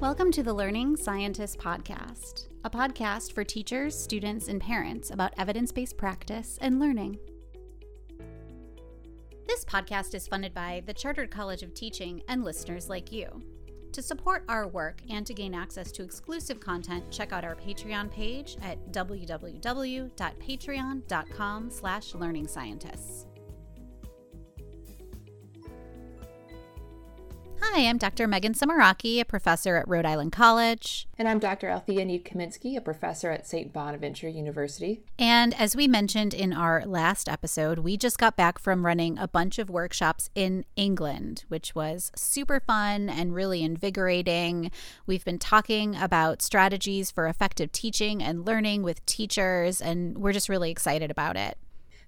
Welcome to the Learning Scientist Podcast, a podcast for teachers, students, and parents about evidence based practice and learning. This podcast is funded by the Chartered College of Teaching and listeners like you. To support our work and to gain access to exclusive content, check out our Patreon page at www.patreon.com Hi, I'm Dr. Megan Sumeracki, a professor at Rhode Island College. And I'm Dr. Althea Need Kaminske, a professor at St. Bonaventure University. And as we mentioned in our last episode, we just got back from running a bunch of workshops in England, which was super fun and really invigorating. We've been talking about strategies for effective teaching and learning with teachers, and we're just really excited about it.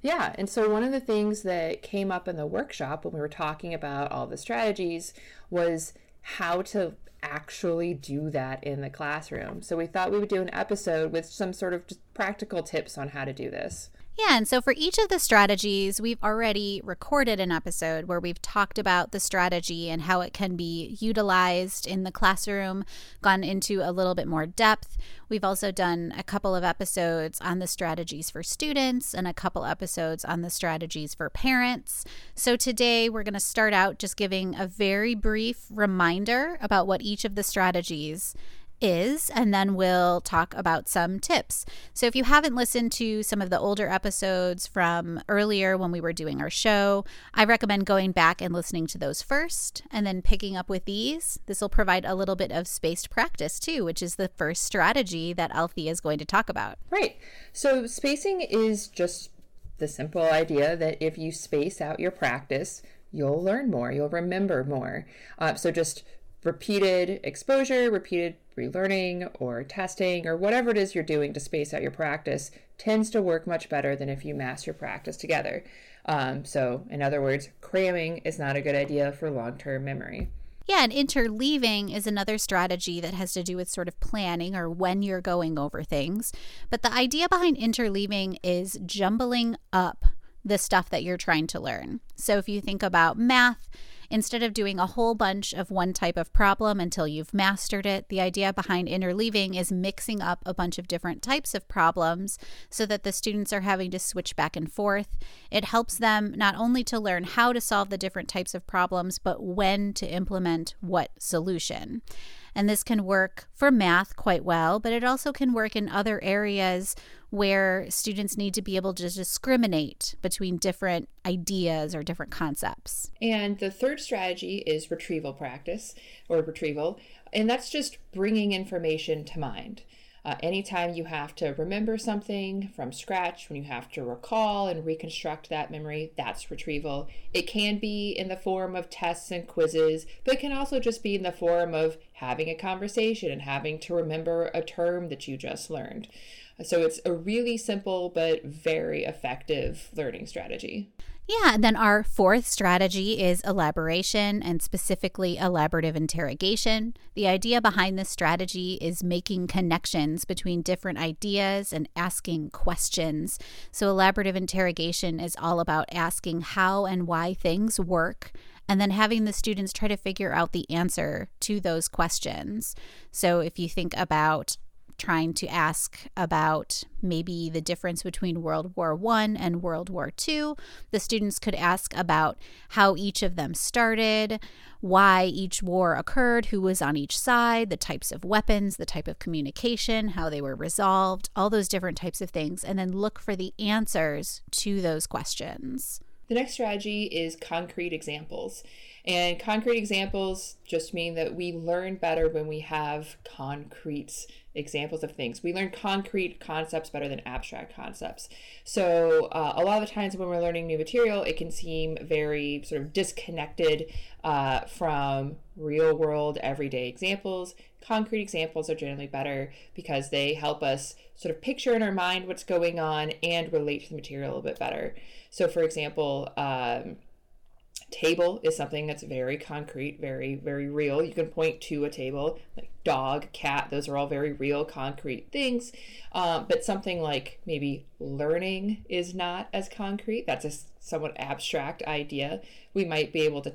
Yeah. And so one of the things that came up in the workshop when we were talking about all the strategies was how to actually do that in the classroom. So we thought we would do an episode with some sort of practical tips on how to do this. Yeah, and so for each of the strategies, we've already recorded an episode where we've talked about the strategy and how it can be utilized in the classroom, gone into a little bit more depth. We've also done a couple of episodes on the strategies for students and a couple episodes on the strategies for parents. So today we're going to start out just giving a very brief reminder about what each of the strategies is, and then we'll talk about some tips. So, if you haven't listened to some of the older episodes from earlier when we were doing our show, I recommend going back and listening to those first and then picking up with these. This will provide a little bit of spaced practice too, which is the first strategy that Althea is going to talk about. Right. So, spacing is just the simple idea that if you space out your practice, you'll learn more, you'll remember more. Uh, so, just repeated exposure, repeated relearning or testing or whatever it is you're doing to space out your practice tends to work much better than if you mass your practice together. Um, so, in other words, cramming is not a good idea for long term memory. Yeah, and interleaving is another strategy that has to do with sort of planning or when you're going over things. But the idea behind interleaving is jumbling up the stuff that you're trying to learn. So if you think about math, Instead of doing a whole bunch of one type of problem until you've mastered it, the idea behind interleaving is mixing up a bunch of different types of problems so that the students are having to switch back and forth. It helps them not only to learn how to solve the different types of problems, but when to implement what solution. And this can work for math quite well, but it also can work in other areas where students need to be able to discriminate between different ideas or different concepts. And the third strategy is retrieval practice or retrieval, and that's just bringing information to mind. Uh, anytime you have to remember something from scratch, when you have to recall and reconstruct that memory, that's retrieval. It can be in the form of tests and quizzes, but it can also just be in the form of having a conversation and having to remember a term that you just learned. So it's a really simple but very effective learning strategy. Yeah, and then our fourth strategy is elaboration and specifically elaborative interrogation. The idea behind this strategy is making connections between different ideas and asking questions. So, elaborative interrogation is all about asking how and why things work and then having the students try to figure out the answer to those questions. So, if you think about trying to ask about maybe the difference between World War One and World War Two. The students could ask about how each of them started, why each war occurred, who was on each side, the types of weapons, the type of communication, how they were resolved, all those different types of things, and then look for the answers to those questions. The next strategy is concrete examples. And concrete examples just mean that we learn better when we have concrete examples of things. We learn concrete concepts better than abstract concepts. So, uh, a lot of the times when we're learning new material, it can seem very sort of disconnected uh, from real world, everyday examples. Concrete examples are generally better because they help us sort of picture in our mind what's going on and relate to the material a little bit better. So, for example, um, table is something that's very concrete, very, very real. You can point to a table, like dog, cat, those are all very real, concrete things. Um, but something like maybe learning is not as concrete. That's a somewhat abstract idea. We might be able to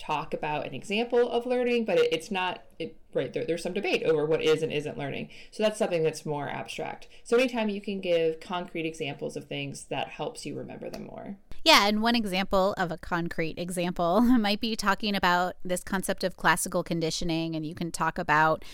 talk about an example of learning, but it, it's not, it, right, there, there's some debate over what is and isn't learning. So that's something that's more abstract. So anytime you can give concrete examples of things, that helps you remember them more. Yeah, and one example of a concrete example might be talking about this concept of classical conditioning, and you can talk about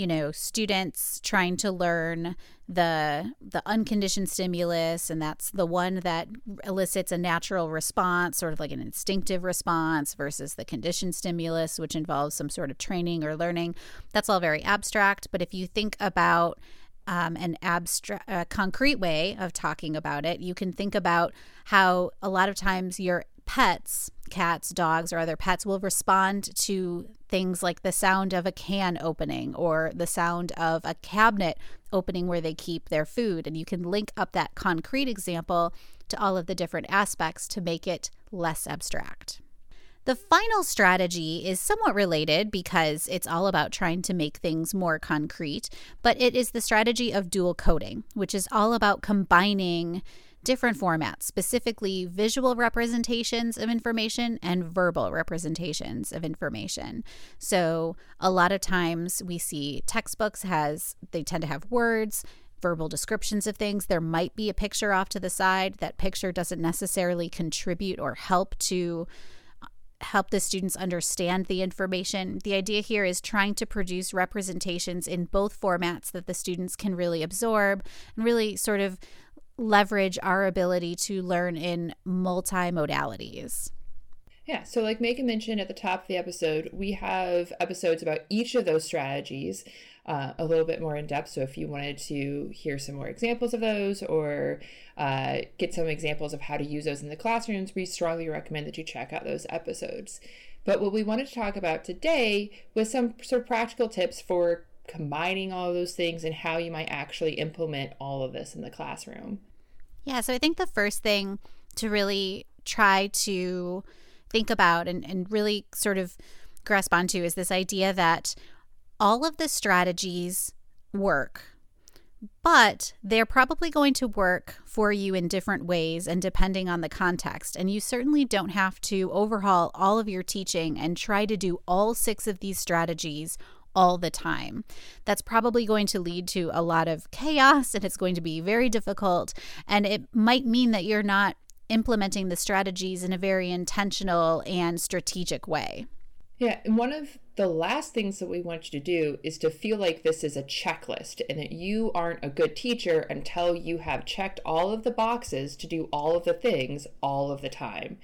you know students trying to learn the the unconditioned stimulus and that's the one that elicits a natural response sort of like an instinctive response versus the conditioned stimulus which involves some sort of training or learning. That's all very abstract but if you think about um, an abstract, uh, concrete way of talking about it, you can think about how a lot of times your pets, cats, dogs, or other pets will respond to things like the sound of a can opening or the sound of a cabinet opening where they keep their food. And you can link up that concrete example to all of the different aspects to make it less abstract. The final strategy is somewhat related because it's all about trying to make things more concrete, but it is the strategy of dual coding, which is all about combining different formats, specifically visual representations of information and verbal representations of information. So, a lot of times we see textbooks has they tend to have words, verbal descriptions of things. There might be a picture off to the side. That picture doesn't necessarily contribute or help to help the students understand the information. The idea here is trying to produce representations in both formats that the students can really absorb and really sort of leverage our ability to learn in multimodalities. Yeah, so like Megan mentioned at the top of the episode, we have episodes about each of those strategies uh, a little bit more in depth. So if you wanted to hear some more examples of those or uh, get some examples of how to use those in the classrooms, we strongly recommend that you check out those episodes. But what we wanted to talk about today was some sort of practical tips for combining all of those things and how you might actually implement all of this in the classroom. Yeah, so I think the first thing to really try to think about and, and really sort of grasp onto is this idea that all of the strategies work, but they're probably going to work for you in different ways and depending on the context. And you certainly don't have to overhaul all of your teaching and try to do all six of these strategies all the time. That's probably going to lead to a lot of chaos and it's going to be very difficult. And it might mean that you're not implementing the strategies in a very intentional and strategic way. Yeah, and one of the last things that we want you to do is to feel like this is a checklist and that you aren't a good teacher until you have checked all of the boxes to do all of the things all of the time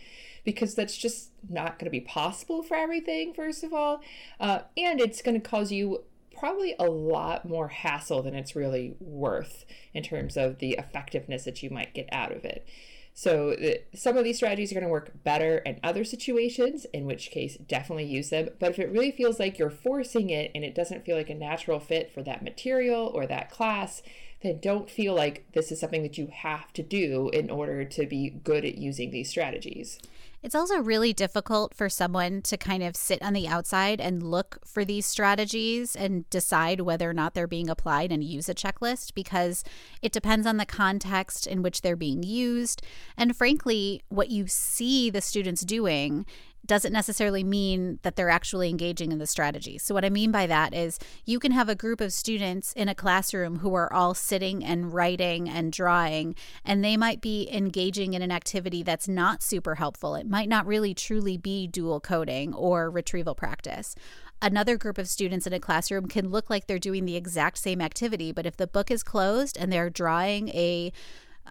because that's just not going to be possible for everything, first of all. Uh, and it's going to cause you probably a lot more hassle than it's really worth in terms of the effectiveness that you might get out of it. So, some of these strategies are going to work better in other situations, in which case, definitely use them. But if it really feels like you're forcing it and it doesn't feel like a natural fit for that material or that class, then don't feel like this is something that you have to do in order to be good at using these strategies. It's also really difficult for someone to kind of sit on the outside and look for these strategies and decide whether or not they're being applied and use a checklist because it depends on the context in which they're being used. And frankly, what you see the students doing doesn't necessarily mean that they're actually engaging in the strategy. So, what I mean by that is you can have a group of students in a classroom who are all sitting and writing and drawing, and they might be engaging in an activity that's not super helpful. It might not really truly be dual coding or retrieval practice. Another group of students in a classroom can look like they're doing the exact same activity, but if the book is closed and they're drawing a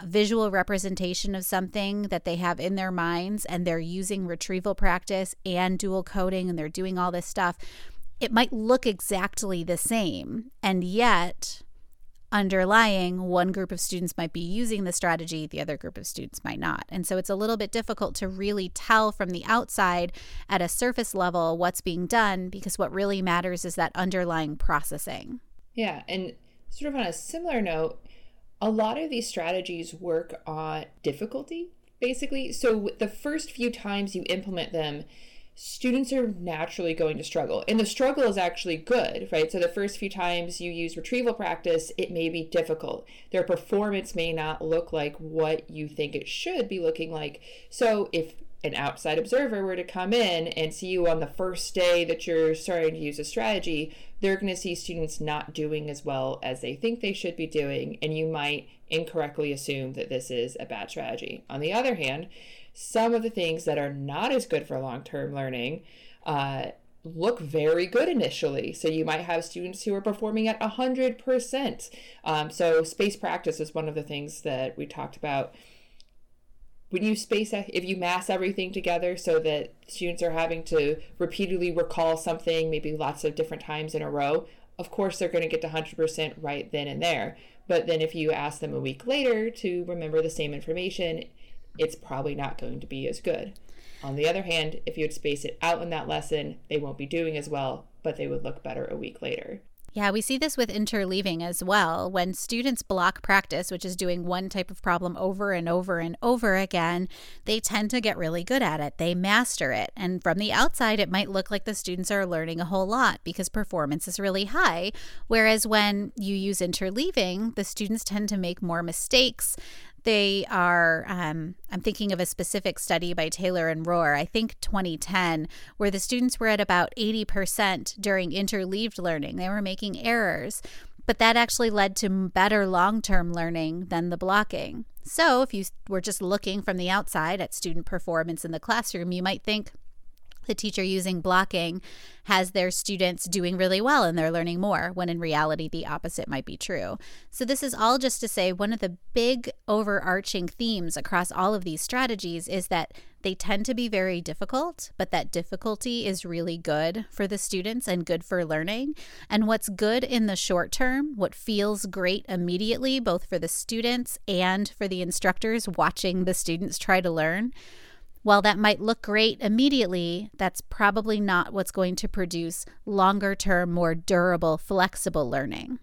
visual representation of something that they have in their minds and they're using retrieval practice and dual coding and they're doing all this stuff, it might look exactly the same. And yet, underlying, one group of students might be using the strategy, the other group of students might not. And so it's a little bit difficult to really tell from the outside at a surface level what's being done because what really matters is that underlying processing. Yeah. And sort of on a similar note, a lot of these strategies work on difficulty, basically. So the first few times you implement them, students are naturally going to struggle. And the struggle is actually good, right? So the first few times you use retrieval practice, it may be difficult. Their performance may not look like what you think it should be looking like. So if an outside observer were to come in and see you on the first day that you're starting to use a strategy, they're going to see students not doing as well as they think they should be doing, and you might incorrectly assume that this is a bad strategy. On the other hand, some of the things that are not as good for long term learning. Uh, look very good initially. So you might have students who are performing at 100%. Um, so space practice is one of the things that we talked about when you space if you mass everything together so that students are having to repeatedly recall something maybe lots of different times in a row? Of course they're going to get to 100% right then and there. But then if you ask them a week later to remember the same information it's probably not going to be as good. On the other hand if you would space it out in that lesson they won't be doing as well but they would look better a week later yeah, we see this with interleaving as well. When students block practice, which is doing one type of problem over and over and over again, they tend to get really good at it. They master it. And from the outside, it might look like the students are learning a whole lot because performance is really high. Whereas when you use interleaving, the students tend to make more mistakes they are um, i'm thinking of a specific study by taylor and rohrer i think 2010 where the students were at about 80% during interleaved learning. They were making errors but that actually led to better long-term learning than the blocking. So if you were just looking from the outside at student performance in the classroom you might think the teacher using blocking has their students doing really well and they're learning more, when in reality, the opposite might be true. So, this is all just to say one of the big overarching themes across all of these strategies is that they tend to be very difficult, but that difficulty is really good for the students and good for learning. And what's good in the short term, what feels great immediately, both for the students and for the instructors watching the students try to learn while that might look great immediately, that's probably not what's going to produce longer term, more durable, flexible learning.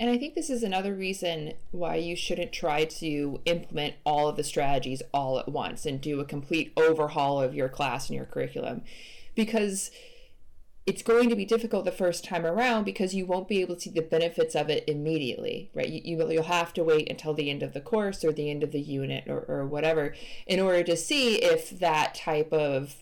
And I think this is another reason why you shouldn't try to implement all of the strategies all at once and do a complete overhaul of your class and your curriculum. Because it's going to be difficult the first time around because you won't be able to see the benefits of it immediately, right? You, you, will have to wait until the end of the course or the end of the unit or, or whatever in order to see if that type of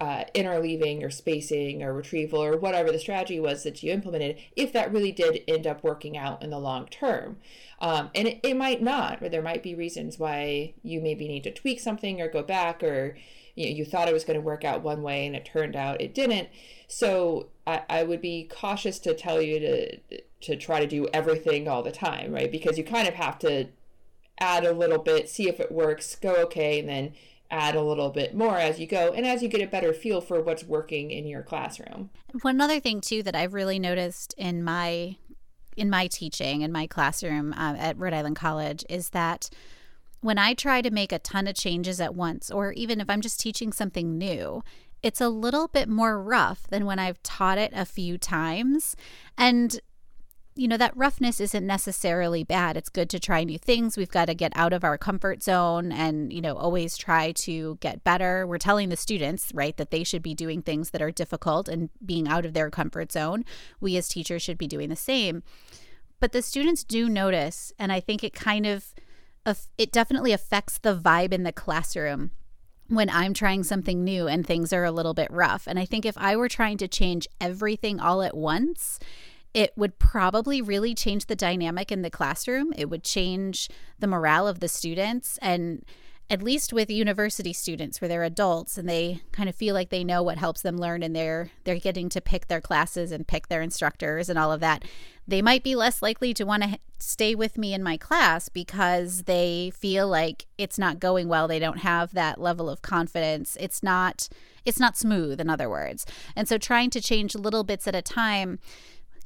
uh, interleaving or spacing or retrieval or whatever the strategy was that you implemented, if that really did end up working out in the long term. Um, and it, it might not, or there might be reasons why you maybe need to tweak something or go back or you know, you thought it was going to work out one way and it turned out it didn't. So I, I would be cautious to tell you to to try to do everything all the time, right? Because you kind of have to add a little bit, see if it works, go okay, and then add a little bit more as you go and as you get a better feel for what's working in your classroom. One other thing too that I've really noticed in my in my teaching in my classroom uh, at Rhode Island College is that when I try to make a ton of changes at once, or even if I'm just teaching something new, it's a little bit more rough than when I've taught it a few times. And you know, that roughness isn't necessarily bad. It's good to try new things. We've got to get out of our comfort zone and, you know, always try to get better. We're telling the students, right, that they should be doing things that are difficult and being out of their comfort zone. We as teachers should be doing the same. But the students do notice, and I think it kind of it definitely affects the vibe in the classroom when I'm trying something new and things are a little bit rough. And I think if I were trying to change everything all at once, it would probably really change the dynamic in the classroom. It would change the morale of the students. And at least with university students where they're adults and they kind of feel like they know what helps them learn and they're they're getting to pick their classes and pick their instructors and all of that they might be less likely to want to stay with me in my class because they feel like it's not going well they don't have that level of confidence it's not it's not smooth in other words. And so trying to change little bits at a time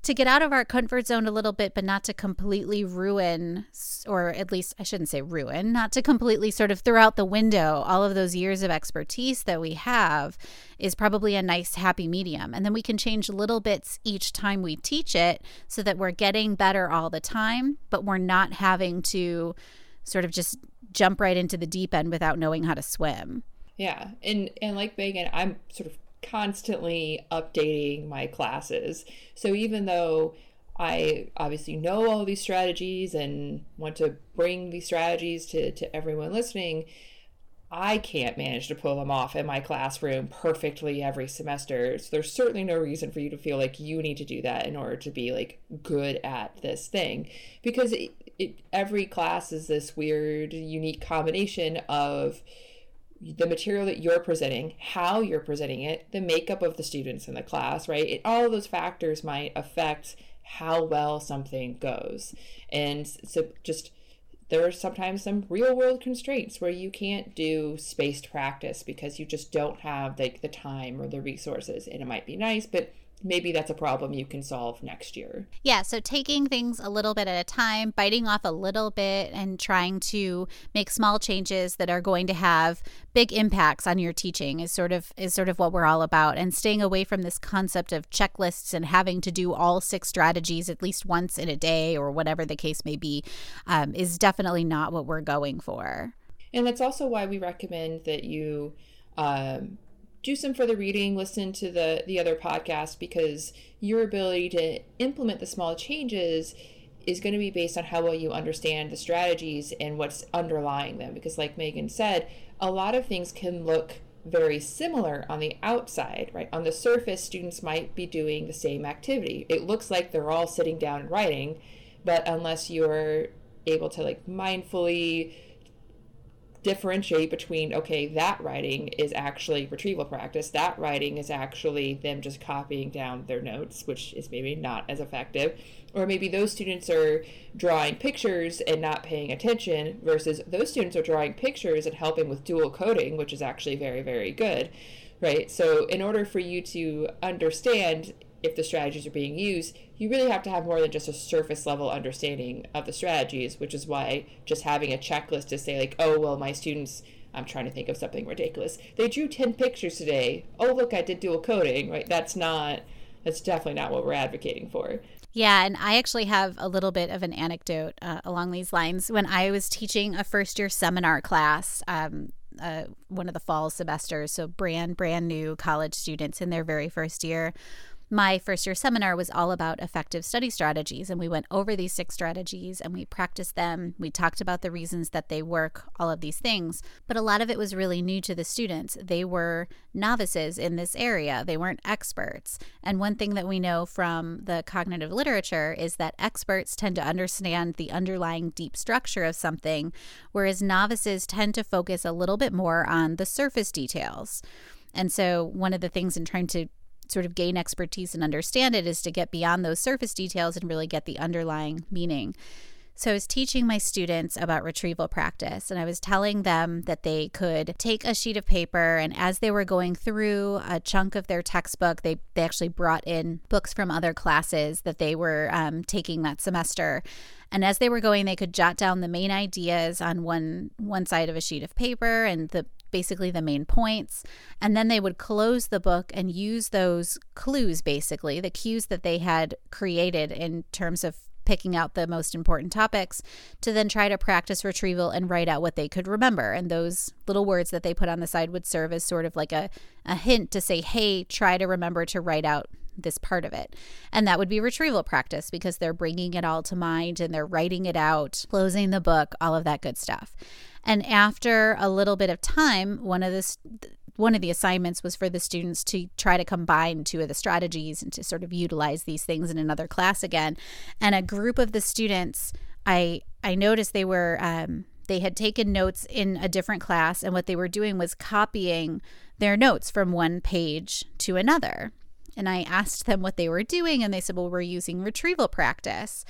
to get out of our comfort zone a little bit, but not to completely ruin, or at least I shouldn't say ruin, not to completely sort of throw out the window all of those years of expertise that we have is probably a nice happy medium. And then we can change little bits each time we teach it so that we're getting better all the time, but we're not having to sort of just jump right into the deep end without knowing how to swim. Yeah. And and like Megan, I'm sort of constantly updating my classes. So even though I obviously know all these strategies and want to bring these strategies to, to everyone listening, I can't manage to pull them off in my classroom perfectly every semester. So there's certainly no reason for you to feel like you need to do that in order to be like good at this thing because it, it, every class is this weird, unique combination of the material that you're presenting, how you're presenting it, the makeup of the students in the class, right? It, all those factors might affect how well something goes. And so just there are sometimes some real world constraints where you can't do spaced practice because you just don't have like the time or the resources and it might be nice but maybe that's a problem you can solve next year. Yeah, so taking things a little bit at a time, biting off a little bit and trying to make small changes that are going to have big impacts on your teaching is sort of is sort of what we're all about and staying away from this concept of checklists and having to do all six strategies at least once in a day or whatever the case may be um, is definitely not what we're going for. And that's also why we recommend that you um, do some further reading, listen to the the other podcast because your ability to implement the small changes is going to be based on how well you understand the strategies and what's underlying them because like Megan said, a lot of things can look very similar on the outside, right? On the surface, students might be doing the same activity. It looks like they're all sitting down and writing, but unless you're able to like mindfully differentiate between okay that writing is actually retrieval practice that writing is actually them just copying down their notes which is maybe not as effective. Or maybe those students are drawing pictures and not paying attention versus those students are drawing pictures and helping with dual coding which is actually very very good right? So in order for you to understand if the strategies are being used, you really have to have more than just a surface level understanding of the strategies, which is why just having a checklist to say, like, oh, well, my students, I'm trying to think of something ridiculous. They drew 10 pictures today. Oh, look, I did dual coding, right? That's not, that's definitely not what we're advocating for. Yeah, and I actually have a little bit of an anecdote uh, along these lines. When I was teaching a first year seminar class, um, uh, one of the fall semesters, so brand brand new college students in their very first year my first year seminar was all about effective study strategies. And we went over these six strategies and we practiced them. We talked about the reasons that they work, all of these things. But a lot of it was really new to the students. They were novices in this area, they weren't experts. And one thing that we know from the cognitive literature is that experts tend to understand the underlying deep structure of something, whereas novices tend to focus a little bit more on the surface details. And so, one of the things in trying to sort of gain expertise and understand it is to get beyond those surface details and really get the underlying meaning. So I was teaching my students about retrieval practice, and I was telling them that they could take a sheet of paper, and as they were going through a chunk of their textbook, they, they actually brought in books from other classes that they were um, taking that semester. And as they were going, they could jot down the main ideas on one one side of a sheet of paper and the basically the main points. And then they would close the book and use those clues, basically, the cues that they had created in terms of picking out the most important topics to then try to practice retrieval and write out what they could remember. And those little words that they put on the side would serve as sort of like a, a hint to say, hey, try to remember to write out this part of it. And that would be retrieval practice because they're bringing it all to mind and they're writing it out, closing the book, all of that good stuff. And after a little bit of time, one of the one of the assignments was for the students to try to combine two of the strategies and to sort of utilize these things in another class again. And a group of the students, I I noticed they were um, they had taken notes in a different class, and what they were doing was copying their notes from one page to another. And I asked them what they were doing, and they said, Well, we're using retrieval practice.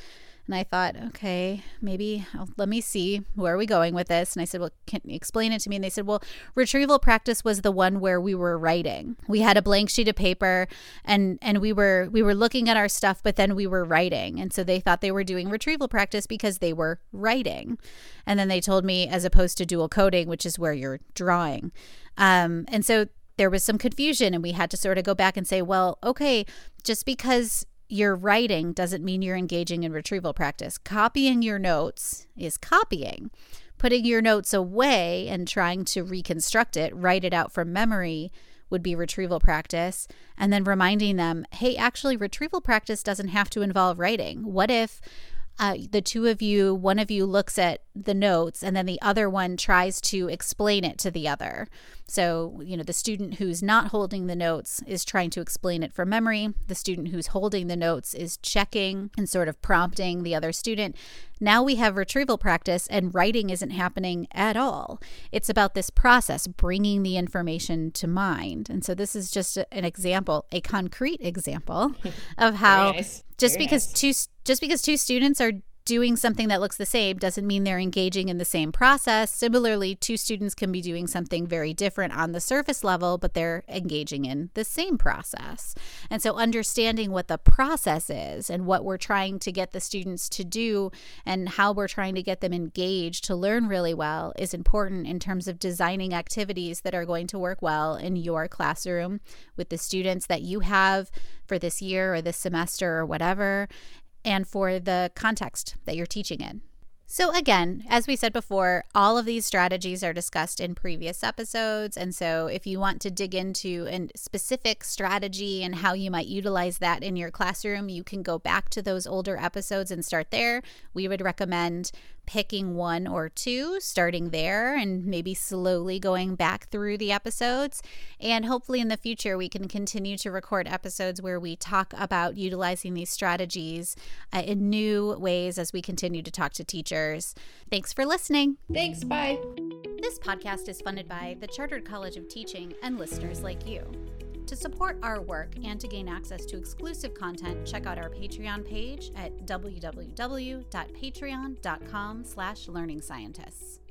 And I thought, okay, maybe I'll, let me see where are we going with this. And I said, well, can you explain it to me? And they said, well, retrieval practice was the one where we were writing. We had a blank sheet of paper, and and we were we were looking at our stuff, but then we were writing. And so they thought they were doing retrieval practice because they were writing. And then they told me, as opposed to dual coding, which is where you're drawing. Um, and so there was some confusion and we had to sort of go back and say well okay just because you're writing doesn't mean you're engaging in retrieval practice. Copying your notes is copying. Putting your notes away and trying to reconstruct it write it out from memory would be retrieval practice. And then reminding them hey actually retrieval practice doesn't have to involve writing. What if uh, the two of you, one of you looks at the notes and then the other one tries to explain it to the other. So, you know, the student who's not holding the notes is trying to explain it from memory. The student who's holding the notes is checking and sort of prompting the other student. Now we have retrieval practice and writing isn't happening at all. It's about this process, bringing the information to mind. And so this is just an example, a concrete example of how nice. just Very because nice. two just because two students are doing something that looks the same doesn't mean they're engaging in the same process. Similarly, two students can be doing something very different on the surface level, but they're engaging in the same process. And so, understanding what the process is and what we're trying to get the students to do and how we're trying to get them engaged to learn really well is important in terms of designing activities that are going to work well in your classroom with the students that you have for this year or this semester or whatever and for the context that you're teaching in. So, again, as we said before, all of these strategies are discussed in previous episodes. And so, if you want to dig into a specific strategy and how you might utilize that in your classroom, you can go back to those older episodes and start there. We would recommend picking one or two, starting there, and maybe slowly going back through the episodes. And hopefully, in the future, we can continue to record episodes where we talk about utilizing these strategies uh, in new ways as we continue to talk to teachers. Thanks for listening. Thanks. Bye. This podcast is funded by the Chartered College of Teaching and listeners like you. To support our work and to gain access to exclusive content, check out our Patreon page at www.patreon.com slash learning scientists.